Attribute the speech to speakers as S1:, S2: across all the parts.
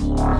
S1: Bye.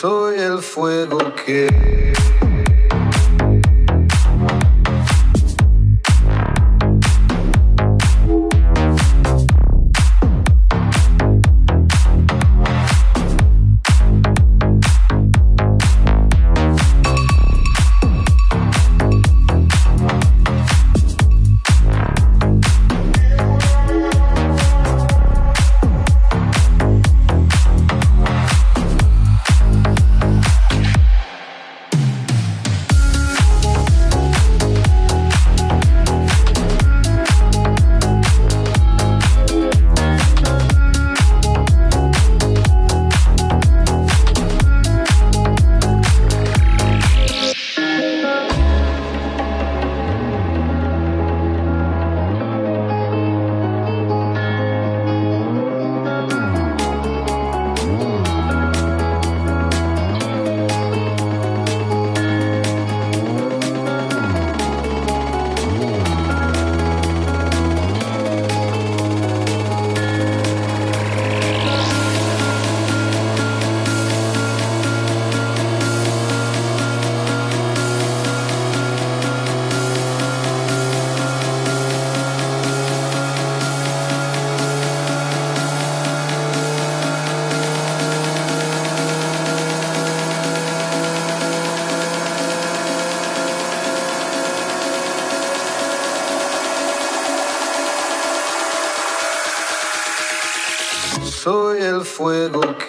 S1: Soy el fuego que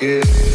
S1: yeah.